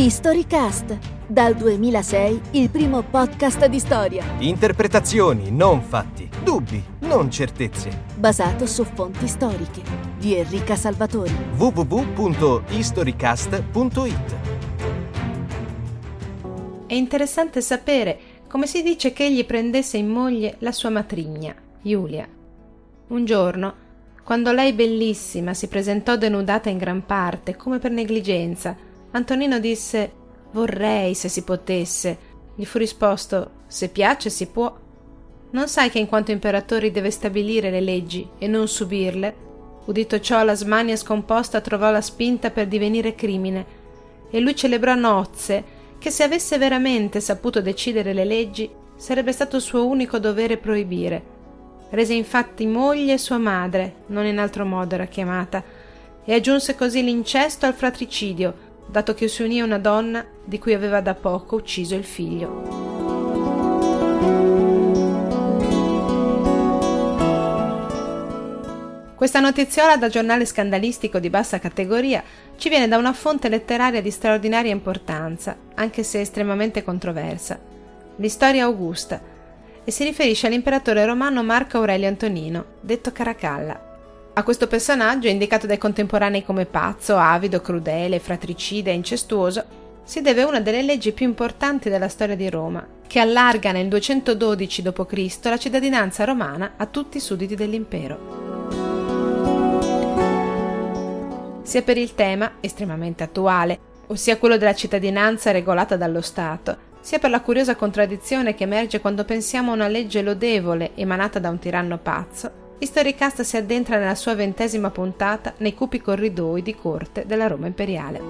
Historycast, dal 2006 il primo podcast di storia. Interpretazioni, non fatti. Dubbi, non certezze. Basato su fonti storiche. Di Enrica Salvatori. www.historycast.it È interessante sapere come si dice che egli prendesse in moglie la sua matrigna, Giulia. Un giorno, quando lei bellissima si presentò denudata in gran parte, come per negligenza, Antonino disse Vorrei se si potesse. Gli fu risposto Se piace si può. Non sai che in quanto imperatore deve stabilire le leggi e non subirle? Udito ciò, la smania scomposta trovò la spinta per divenire crimine, e lui celebrò nozze che se avesse veramente saputo decidere le leggi sarebbe stato suo unico dovere proibire. Rese infatti moglie sua madre, non in altro modo era chiamata, e aggiunse così l'incesto al fratricidio, dato che si unì a una donna di cui aveva da poco ucciso il figlio. Questa notiziola da giornale scandalistico di bassa categoria ci viene da una fonte letteraria di straordinaria importanza, anche se estremamente controversa, l'Historia Augusta, e si riferisce all'imperatore romano Marco Aurelio Antonino, detto Caracalla, a questo personaggio, indicato dai contemporanei come pazzo, avido, crudele, fratricida e incestuoso, si deve una delle leggi più importanti della storia di Roma, che allarga nel 212 d.C. la cittadinanza romana a tutti i sudditi dell'impero. Sia per il tema, estremamente attuale, ossia quello della cittadinanza regolata dallo Stato, sia per la curiosa contraddizione che emerge quando pensiamo a una legge lodevole emanata da un tiranno pazzo Historicast si addentra nella sua ventesima puntata nei cupi corridoi di corte della Roma imperiale.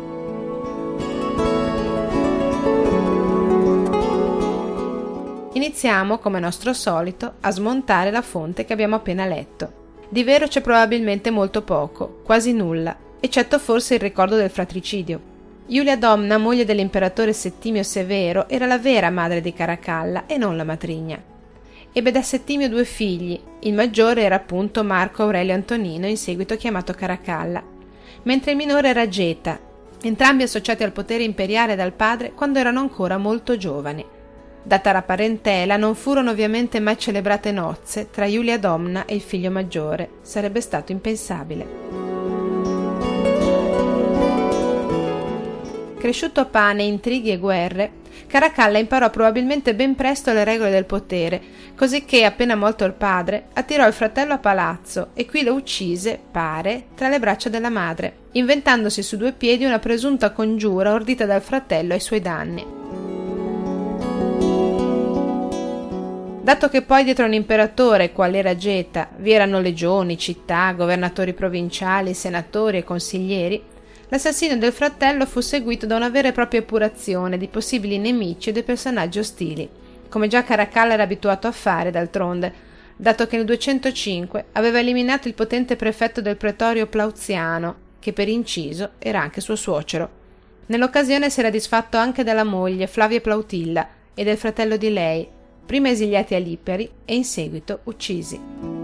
Iniziamo, come nostro solito, a smontare la fonte che abbiamo appena letto. Di vero c'è probabilmente molto poco, quasi nulla, eccetto forse il ricordo del fratricidio. Giulia Domna, moglie dell'imperatore Settimio Severo, era la vera madre di Caracalla e non la matrigna. Ebbe da Settimio due figli, il maggiore era appunto Marco Aurelio Antonino, in seguito chiamato Caracalla, mentre il minore era Geta, entrambi associati al potere imperiale dal padre quando erano ancora molto giovani. Data la parentela, non furono ovviamente mai celebrate nozze tra Giulia Domna e il figlio maggiore, sarebbe stato impensabile. Cresciuto a pane, intrighi e guerre, Caracalla imparò probabilmente ben presto le regole del potere, cosicché, appena morto il padre, attirò il fratello a palazzo e qui lo uccise, pare, tra le braccia della madre, inventandosi su due piedi una presunta congiura ordita dal fratello ai suoi danni. Dato che poi dietro un imperatore, qual era Geta, vi erano legioni, città, governatori provinciali, senatori e consiglieri, L'assassinio del fratello fu seguito da una vera e propria epurazione di possibili nemici e dei personaggi ostili, come già Caracalla era abituato a fare d'altronde, dato che nel 205 aveva eliminato il potente prefetto del pretorio Plauziano, che per inciso era anche suo suocero. Nell'occasione si era disfatto anche della moglie Flavia Plautilla e del fratello di lei, prima esiliati a Lipari e in seguito uccisi.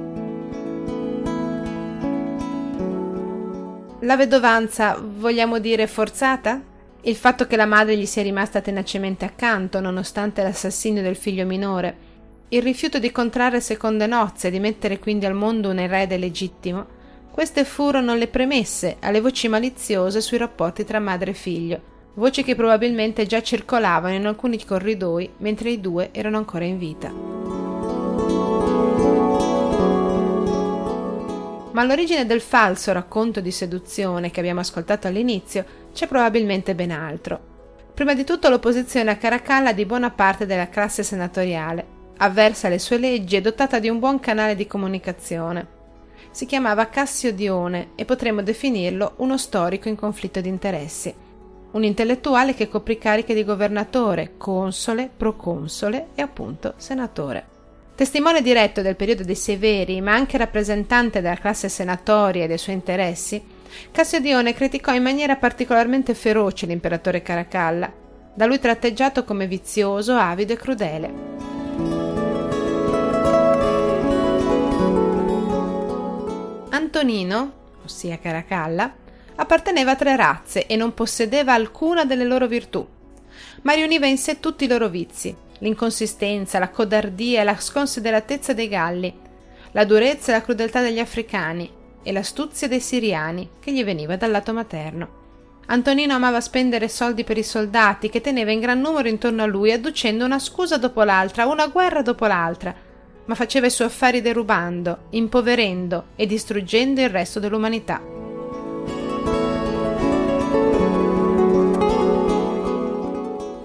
La vedovanza, vogliamo dire forzata? Il fatto che la madre gli sia rimasta tenacemente accanto, nonostante l'assassinio del figlio minore, il rifiuto di contrarre seconde nozze e di mettere quindi al mondo un erede legittimo, queste furono le premesse alle voci maliziose sui rapporti tra madre e figlio, voci che probabilmente già circolavano in alcuni corridoi mentre i due erano ancora in vita. Ma all'origine del falso racconto di seduzione che abbiamo ascoltato all'inizio c'è probabilmente ben altro. Prima di tutto l'opposizione a Caracalla di buona parte della classe senatoriale, avversa alle sue leggi e dotata di un buon canale di comunicazione. Si chiamava Cassio Dione e potremmo definirlo uno storico in conflitto di interessi. Un intellettuale che coprì cariche di governatore, console, proconsole e appunto senatore. Testimone diretto del periodo dei Severi, ma anche rappresentante della classe senatoria e dei suoi interessi, Cassiodione criticò in maniera particolarmente feroce l'imperatore Caracalla, da lui tratteggiato come vizioso, avido e crudele. Antonino, ossia Caracalla, apparteneva a tre razze e non possedeva alcuna delle loro virtù, ma riuniva in sé tutti i loro vizi, l'inconsistenza, la codardia e la sconsideratezza dei Galli, la durezza e la crudeltà degli africani e l'astuzia dei siriani che gli veniva dal lato materno. Antonino amava spendere soldi per i soldati che teneva in gran numero intorno a lui, adducendo una scusa dopo l'altra, una guerra dopo l'altra, ma faceva i suoi affari derubando, impoverendo e distruggendo il resto dell'umanità.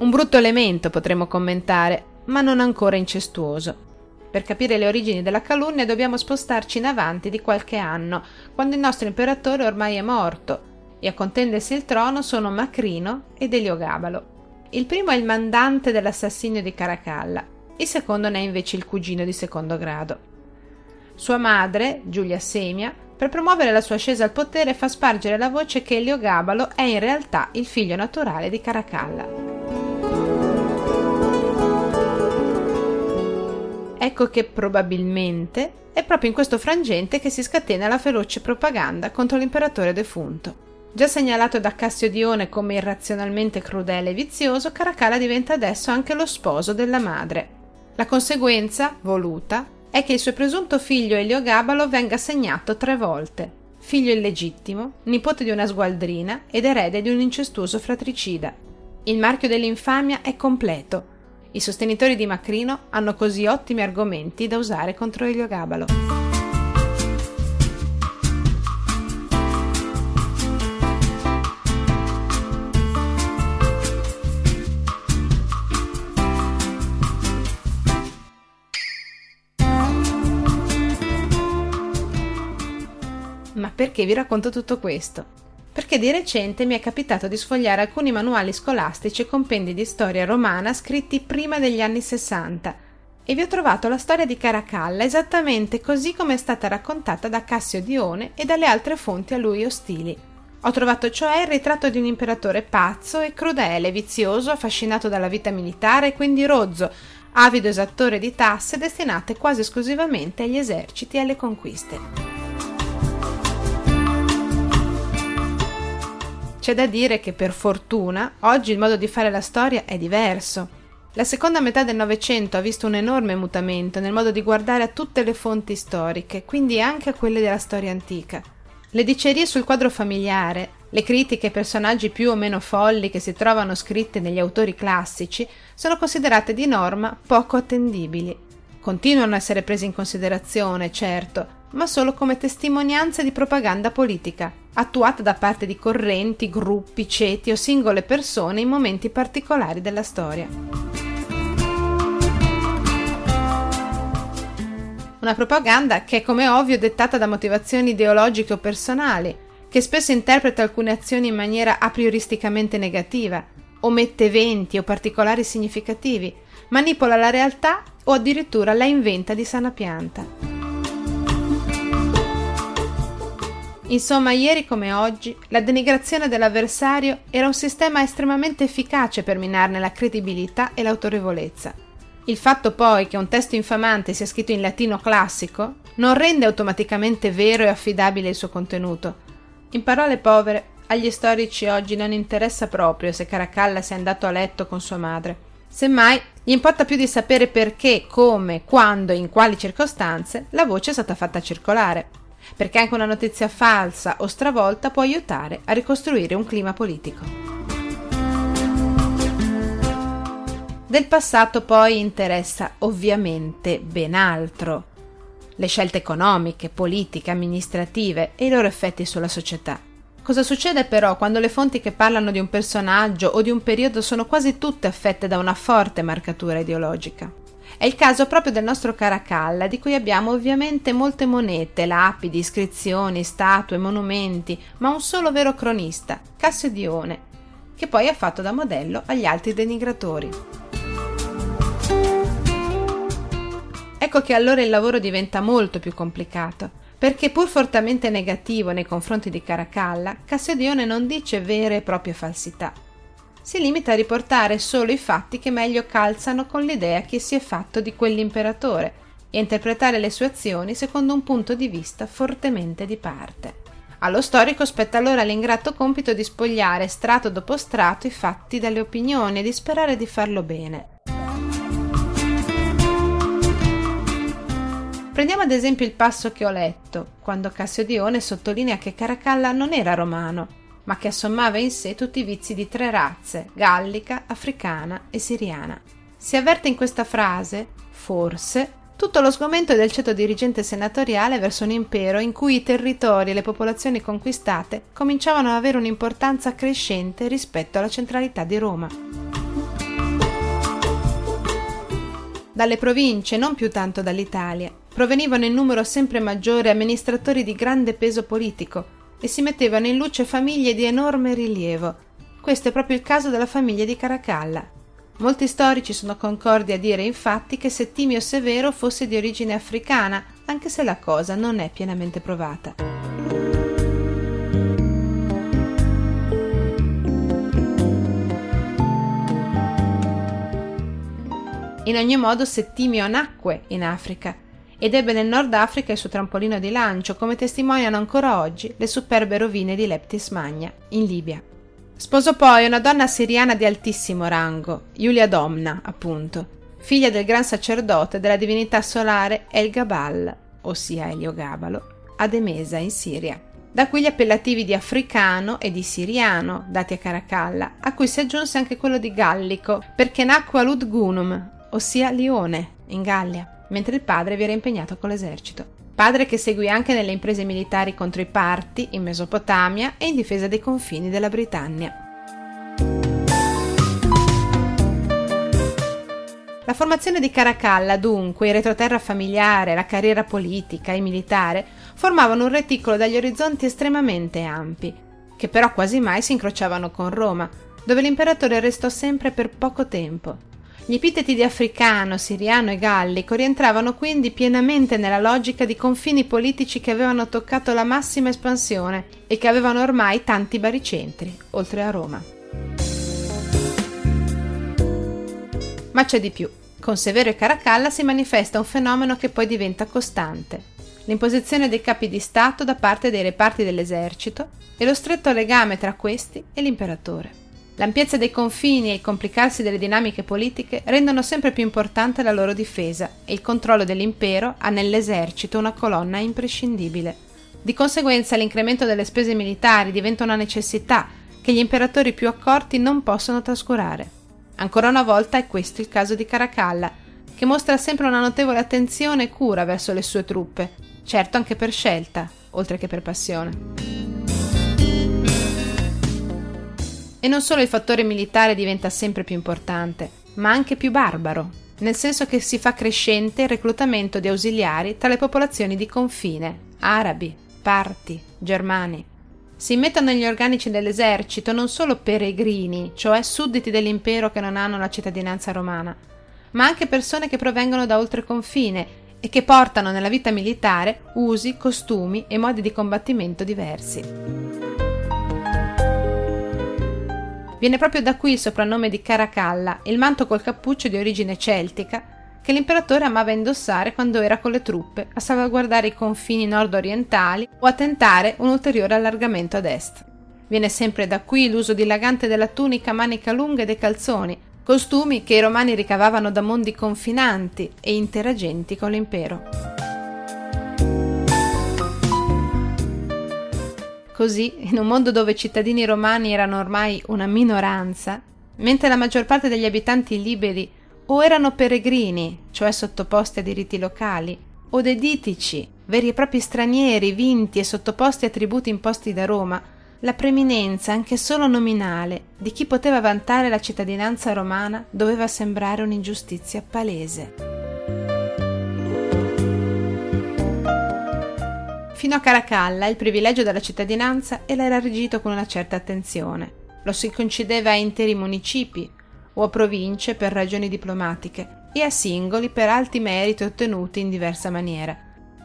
Un brutto elemento potremmo commentare, ma non ancora incestuoso. Per capire le origini della calunnia dobbiamo spostarci in avanti di qualche anno, quando il nostro imperatore ormai è morto, e a contendersi il trono sono Macrino ed Eliogabalo. Il primo è il mandante dell'assassinio di Caracalla, il secondo ne è invece il cugino di secondo grado. Sua madre, Giulia Semia, per promuovere la sua ascesa al potere fa spargere la voce che Eliogabalo è in realtà il figlio naturale di Caracalla. Ecco che probabilmente è proprio in questo frangente che si scatena la feroce propaganda contro l'imperatore defunto. Già segnalato da Cassio Dione come irrazionalmente crudele e vizioso, Caracalla diventa adesso anche lo sposo della madre. La conseguenza, voluta, è che il suo presunto figlio Eliogabalo venga segnato tre volte. Figlio illegittimo, nipote di una sgualdrina ed erede di un incestuoso fratricida. Il marchio dell'infamia è completo i sostenitori di Macrino hanno così ottimi argomenti da usare contro Eliogabalo. Ma perché vi racconto tutto questo? Perché di recente mi è capitato di sfogliare alcuni manuali scolastici e compendi di storia romana scritti prima degli anni Sessanta e vi ho trovato la storia di Caracalla esattamente così come è stata raccontata da Cassio Dione e dalle altre fonti a lui ostili. Ho trovato cioè il ritratto di un imperatore pazzo e crudele, vizioso, affascinato dalla vita militare e quindi rozzo, avido esattore di tasse destinate quasi esclusivamente agli eserciti e alle conquiste. C'è da dire che per fortuna oggi il modo di fare la storia è diverso. La seconda metà del Novecento ha visto un enorme mutamento nel modo di guardare a tutte le fonti storiche, quindi anche a quelle della storia antica. Le dicerie sul quadro familiare, le critiche ai personaggi più o meno folli che si trovano scritte negli autori classici, sono considerate di norma poco attendibili. Continuano a essere prese in considerazione, certo, ma solo come testimonianza di propaganda politica, attuata da parte di correnti, gruppi, ceti o singole persone in momenti particolari della storia. Una propaganda che è come ovvio dettata da motivazioni ideologiche o personali, che spesso interpreta alcune azioni in maniera a prioristicamente negativa, omette eventi o particolari significativi, manipola la realtà o addirittura la inventa di sana pianta. Insomma, ieri come oggi, la denigrazione dell'avversario era un sistema estremamente efficace per minarne la credibilità e l'autorevolezza. Il fatto poi che un testo infamante sia scritto in latino classico non rende automaticamente vero e affidabile il suo contenuto. In parole povere, agli storici oggi non interessa proprio se Caracalla sia andato a letto con sua madre. Semmai gli importa più di sapere perché, come, quando e in quali circostanze la voce è stata fatta circolare perché anche una notizia falsa o stravolta può aiutare a ricostruire un clima politico. Del passato poi interessa ovviamente ben altro. Le scelte economiche, politiche, amministrative e i loro effetti sulla società. Cosa succede però quando le fonti che parlano di un personaggio o di un periodo sono quasi tutte affette da una forte marcatura ideologica? È il caso proprio del nostro Caracalla, di cui abbiamo ovviamente molte monete, lapidi, iscrizioni, statue, monumenti, ma un solo vero cronista, Cassio Dione, che poi ha fatto da modello agli altri denigratori. Ecco che allora il lavoro diventa molto più complicato, perché pur fortemente negativo nei confronti di Caracalla, Cassio Dione non dice vere e proprie falsità si limita a riportare solo i fatti che meglio calzano con l'idea che si è fatto di quell'imperatore e interpretare le sue azioni secondo un punto di vista fortemente di parte. Allo storico spetta allora l'ingrato compito di spogliare strato dopo strato i fatti dalle opinioni e di sperare di farlo bene. Prendiamo ad esempio il passo che ho letto, quando Cassiodione sottolinea che Caracalla non era romano, ma che assommava in sé tutti i vizi di tre razze, gallica, africana e siriana. Si avverte in questa frase, forse, tutto lo sgomento del ceto dirigente senatoriale verso un impero in cui i territori e le popolazioni conquistate cominciavano ad avere un'importanza crescente rispetto alla centralità di Roma. Dalle province, non più tanto dall'Italia, provenivano in numero sempre maggiore amministratori di grande peso politico e si mettevano in luce famiglie di enorme rilievo. Questo è proprio il caso della famiglia di Caracalla. Molti storici sono concordi a dire infatti che Settimio Severo fosse di origine africana, anche se la cosa non è pienamente provata. In ogni modo Settimio nacque in Africa ed ebbe nel Nord Africa il suo trampolino di lancio, come testimoniano ancora oggi le superbe rovine di Leptis Magna, in Libia. Sposò poi una donna siriana di altissimo rango, Giulia Domna, appunto, figlia del gran sacerdote della divinità solare El Gabal, ossia Eliogabalo, ad Emesa, in Siria. Da qui gli appellativi di africano e di siriano dati a Caracalla, a cui si aggiunse anche quello di gallico, perché nacque a Ludgunum, ossia Lione, in Gallia mentre il padre vi era impegnato con l'esercito. Padre che seguì anche nelle imprese militari contro i Parti, in Mesopotamia e in difesa dei confini della Britannia. La formazione di Caracalla, dunque, il retroterra familiare, la carriera politica e militare, formavano un reticolo dagli orizzonti estremamente ampi, che però quasi mai si incrociavano con Roma, dove l'imperatore restò sempre per poco tempo. Gli epiteti di africano, siriano e gallico rientravano quindi pienamente nella logica di confini politici che avevano toccato la massima espansione e che avevano ormai tanti baricentri, oltre a Roma. Ma c'è di più. Con Severo e Caracalla si manifesta un fenomeno che poi diventa costante. L'imposizione dei capi di Stato da parte dei reparti dell'esercito e lo stretto legame tra questi e l'imperatore. L'ampiezza dei confini e il complicarsi delle dinamiche politiche rendono sempre più importante la loro difesa e il controllo dell'impero ha nell'esercito una colonna imprescindibile. Di conseguenza l'incremento delle spese militari diventa una necessità che gli imperatori più accorti non possono trascurare. Ancora una volta è questo il caso di Caracalla, che mostra sempre una notevole attenzione e cura verso le sue truppe, certo anche per scelta, oltre che per passione. E non solo il fattore militare diventa sempre più importante, ma anche più barbaro, nel senso che si fa crescente il reclutamento di ausiliari tra le popolazioni di confine, arabi, parti, germani. Si immettono negli organici dell'esercito non solo peregrini, cioè sudditi dell'impero che non hanno la cittadinanza romana, ma anche persone che provengono da oltre confine e che portano nella vita militare usi, costumi e modi di combattimento diversi. Viene proprio da qui il soprannome di Caracalla, il manto col cappuccio di origine celtica che l'imperatore amava indossare quando era con le truppe a salvaguardare i confini nord-orientali o a tentare un ulteriore allargamento ad est. Viene sempre da qui l'uso dilagante della tunica a manica lunga e dei calzoni, costumi che i romani ricavavano da mondi confinanti e interagenti con l'impero. Così, in un mondo dove i cittadini romani erano ormai una minoranza, mentre la maggior parte degli abitanti liberi o erano peregrini, cioè sottoposti a diritti locali, o deditici, veri e propri stranieri vinti e sottoposti a tributi imposti da Roma, la preminenza, anche solo nominale, di chi poteva vantare la cittadinanza romana doveva sembrare un'ingiustizia palese. Fino a Caracalla il privilegio della cittadinanza era reggito con una certa attenzione. Lo si concedeva a interi municipi o a province per ragioni diplomatiche e a singoli per alti meriti ottenuti in diversa maniera.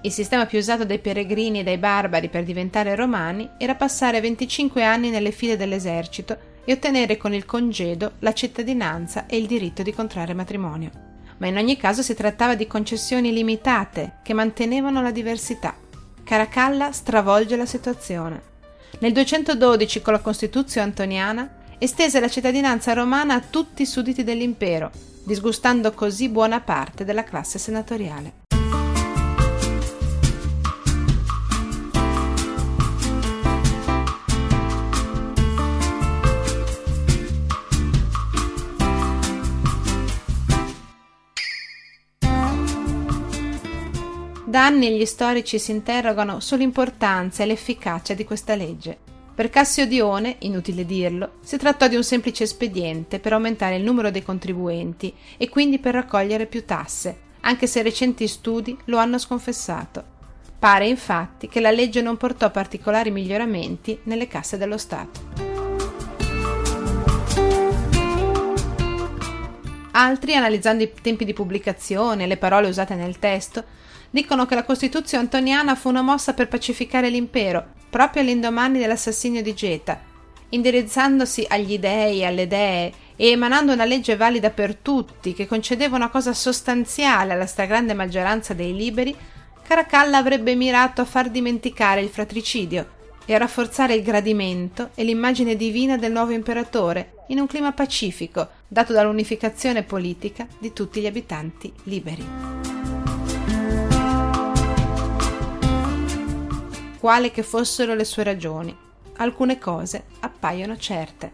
Il sistema più usato dai peregrini e dai barbari per diventare romani era passare 25 anni nelle file dell'esercito e ottenere con il congedo la cittadinanza e il diritto di contrarre matrimonio. Ma in ogni caso si trattava di concessioni limitate che mantenevano la diversità. Caracalla stravolge la situazione. Nel 212, con la Costituzione antoniana, estese la cittadinanza romana a tutti i sudditi dell'impero, disgustando così buona parte della classe senatoriale. Da anni gli storici si interrogano sull'importanza e l'efficacia di questa legge. Per Cassio Dione, inutile dirlo, si trattò di un semplice espediente per aumentare il numero dei contribuenti e quindi per raccogliere più tasse, anche se recenti studi lo hanno sconfessato. Pare infatti che la legge non portò particolari miglioramenti nelle casse dello Stato. Altri, analizzando i tempi di pubblicazione e le parole usate nel testo, dicono che la Costituzione antoniana fu una mossa per pacificare l'impero, proprio all'indomani dell'assassinio di Geta. Indirizzandosi agli dei e alle dee e emanando una legge valida per tutti che concedeva una cosa sostanziale alla stragrande maggioranza dei liberi, Caracalla avrebbe mirato a far dimenticare il fratricidio e a rafforzare il gradimento e l'immagine divina del nuovo imperatore in un clima pacifico dato dall'unificazione politica di tutti gli abitanti liberi. quali che fossero le sue ragioni. Alcune cose appaiono certe.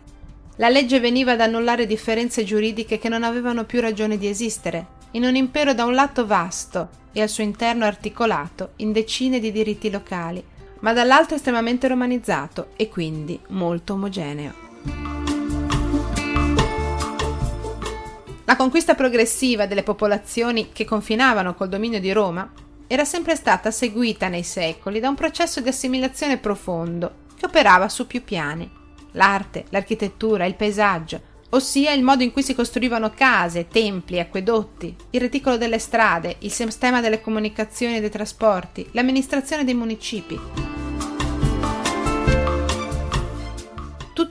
La legge veniva ad annullare differenze giuridiche che non avevano più ragione di esistere, in un impero da un lato vasto e al suo interno articolato in decine di diritti locali, ma dall'altro estremamente romanizzato e quindi molto omogeneo. La conquista progressiva delle popolazioni che confinavano col dominio di Roma era sempre stata seguita nei secoli da un processo di assimilazione profondo che operava su più piani. L'arte, l'architettura, il paesaggio, ossia il modo in cui si costruivano case, templi, acquedotti, il reticolo delle strade, il sistema delle comunicazioni e dei trasporti, l'amministrazione dei municipi.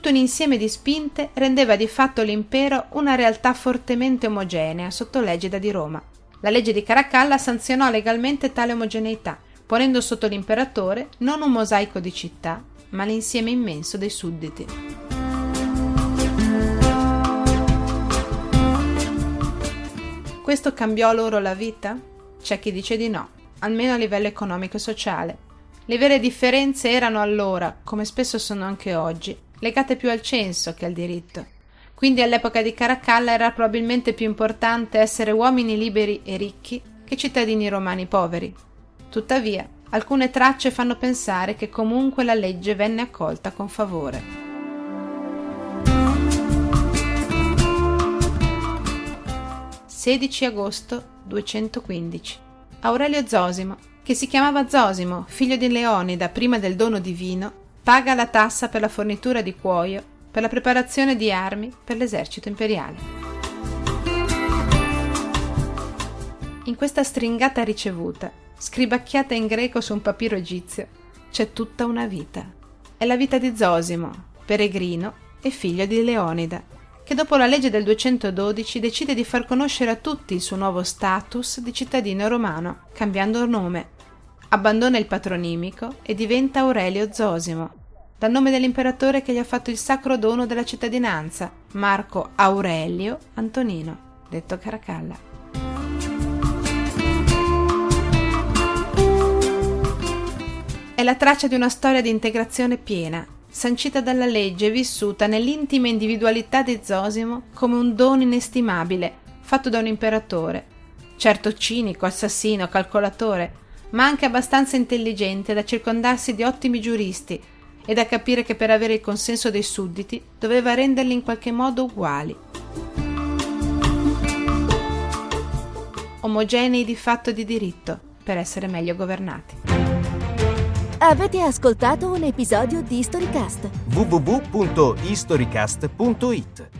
Tutto un insieme di spinte rendeva di fatto l'impero una realtà fortemente omogenea sotto l'egida di Roma. La legge di Caracalla sanzionò legalmente tale omogeneità, ponendo sotto l'imperatore non un mosaico di città, ma l'insieme immenso dei sudditi. Questo cambiò loro la vita? C'è chi dice di no, almeno a livello economico e sociale. Le vere differenze erano allora, come spesso sono anche oggi, legate più al censo che al diritto. Quindi all'epoca di Caracalla era probabilmente più importante essere uomini liberi e ricchi che cittadini romani poveri. Tuttavia, alcune tracce fanno pensare che comunque la legge venne accolta con favore. «16 agosto 215. Aurelio Zosimo, che si chiamava Zosimo, figlio di Leonida prima del dono divino, paga la tassa per la fornitura di cuoio per la preparazione di armi per l'esercito imperiale. In questa stringata ricevuta, scribacchiata in greco su un papiro egizio, c'è tutta una vita. È la vita di Zosimo, peregrino e figlio di Leonida, che dopo la legge del 212 decide di far conoscere a tutti il suo nuovo status di cittadino romano, cambiando nome. Abbandona il patronimico e diventa Aurelio Zosimo, dal nome dell'imperatore che gli ha fatto il sacro dono della cittadinanza, Marco Aurelio Antonino, detto Caracalla. È la traccia di una storia di integrazione piena, sancita dalla legge e vissuta nell'intima individualità di Zosimo come un dono inestimabile, fatto da un imperatore, certo cinico, assassino, calcolatore, ma anche abbastanza intelligente da circondarsi di ottimi giuristi, e da capire che per avere il consenso dei sudditi doveva renderli in qualche modo uguali. Omogenei di fatto e di diritto, per essere meglio governati. Avete ascoltato un episodio di Storycast? www.historycast.it